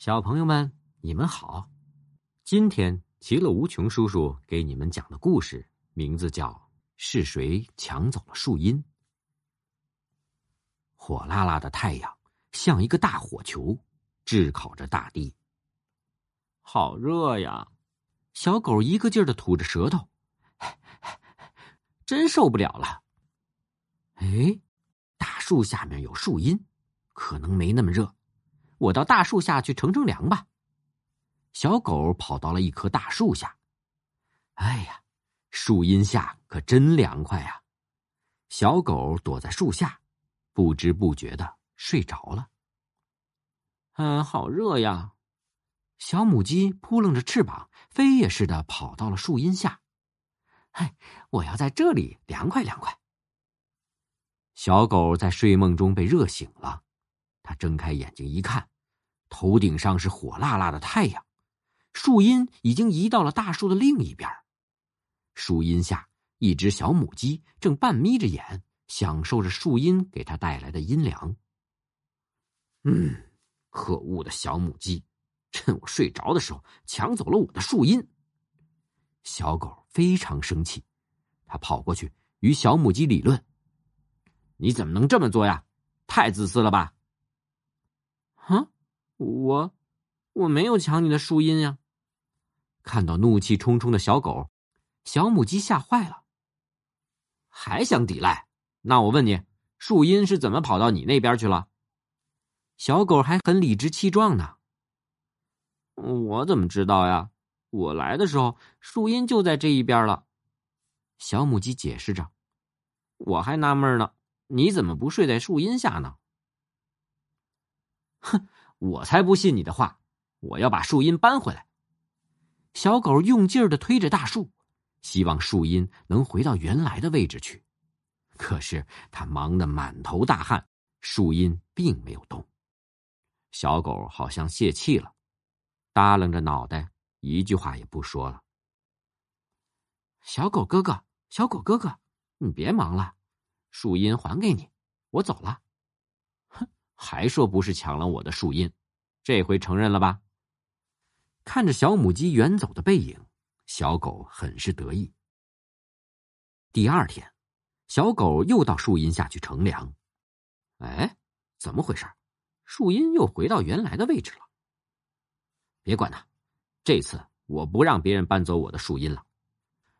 小朋友们，你们好！今天其乐无穷叔叔给你们讲的故事名字叫《是谁抢走了树荫》。火辣辣的太阳像一个大火球，炙烤着大地。好热呀！小狗一个劲儿的吐着舌头，真受不了了。哎，大树下面有树荫，可能没那么热。我到大树下去乘乘凉吧。小狗跑到了一棵大树下，哎呀，树荫下可真凉快呀！小狗躲在树下，不知不觉的睡着了。嗯，好热呀！小母鸡扑棱着翅膀，飞也似的跑到了树荫下。嗨，我要在这里凉快凉快。小狗在睡梦中被热醒了，它睁开眼睛一看。头顶上是火辣辣的太阳，树荫已经移到了大树的另一边。树荫下，一只小母鸡正半眯着眼，享受着树荫给它带来的阴凉。嗯，可恶的小母鸡，趁我睡着的时候抢走了我的树荫。小狗非常生气，它跑过去与小母鸡理论：“你怎么能这么做呀？太自私了吧！”我，我没有抢你的树荫呀！看到怒气冲冲的小狗，小母鸡吓坏了。还想抵赖？那我问你，树荫是怎么跑到你那边去了？小狗还很理直气壮呢。我怎么知道呀？我来的时候，树荫就在这一边了。小母鸡解释着。我还纳闷呢，你怎么不睡在树荫下呢？我才不信你的话！我要把树荫搬回来。小狗用劲儿的推着大树，希望树荫能回到原来的位置去。可是它忙得满头大汗，树荫并没有动。小狗好像泄气了，耷拉着脑袋，一句话也不说了。小狗哥哥，小狗哥哥，你别忙了，树荫还给你，我走了。哼还说不是抢了我的树荫，这回承认了吧？看着小母鸡远走的背影，小狗很是得意。第二天，小狗又到树荫下去乘凉。哎，怎么回事？树荫又回到原来的位置了。别管它，这次我不让别人搬走我的树荫了。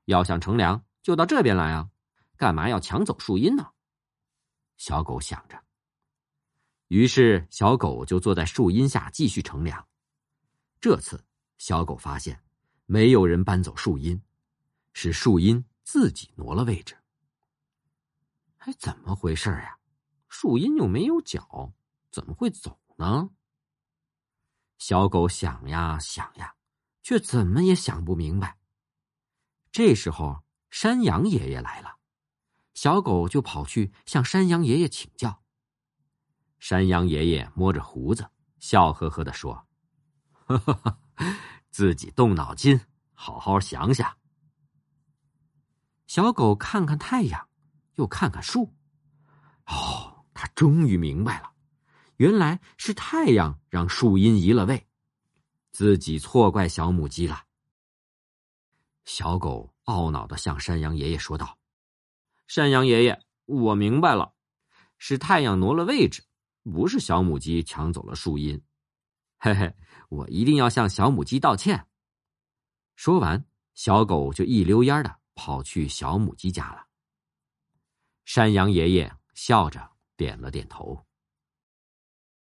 要想乘凉，就到这边来啊！干嘛要抢走树荫呢？小狗想着。于是，小狗就坐在树荫下继续乘凉。这次，小狗发现没有人搬走树荫，是树荫自己挪了位置。哎，怎么回事呀？树荫又没有脚，怎么会走呢？小狗想呀想呀，却怎么也想不明白。这时候，山羊爷爷来了，小狗就跑去向山羊爷爷请教。山羊爷爷摸着胡子，笑呵呵的说：“呵呵呵，自己动脑筋，好好想想。”小狗看看太阳，又看看树，哦，他终于明白了，原来是太阳让树荫移了位，自己错怪小母鸡了。小狗懊恼的向山羊爷爷说道：“山羊爷爷，我明白了，是太阳挪了位置。”不是小母鸡抢走了树荫，嘿嘿，我一定要向小母鸡道歉。说完，小狗就一溜烟的跑去小母鸡家了。山羊爷爷笑着点了点头。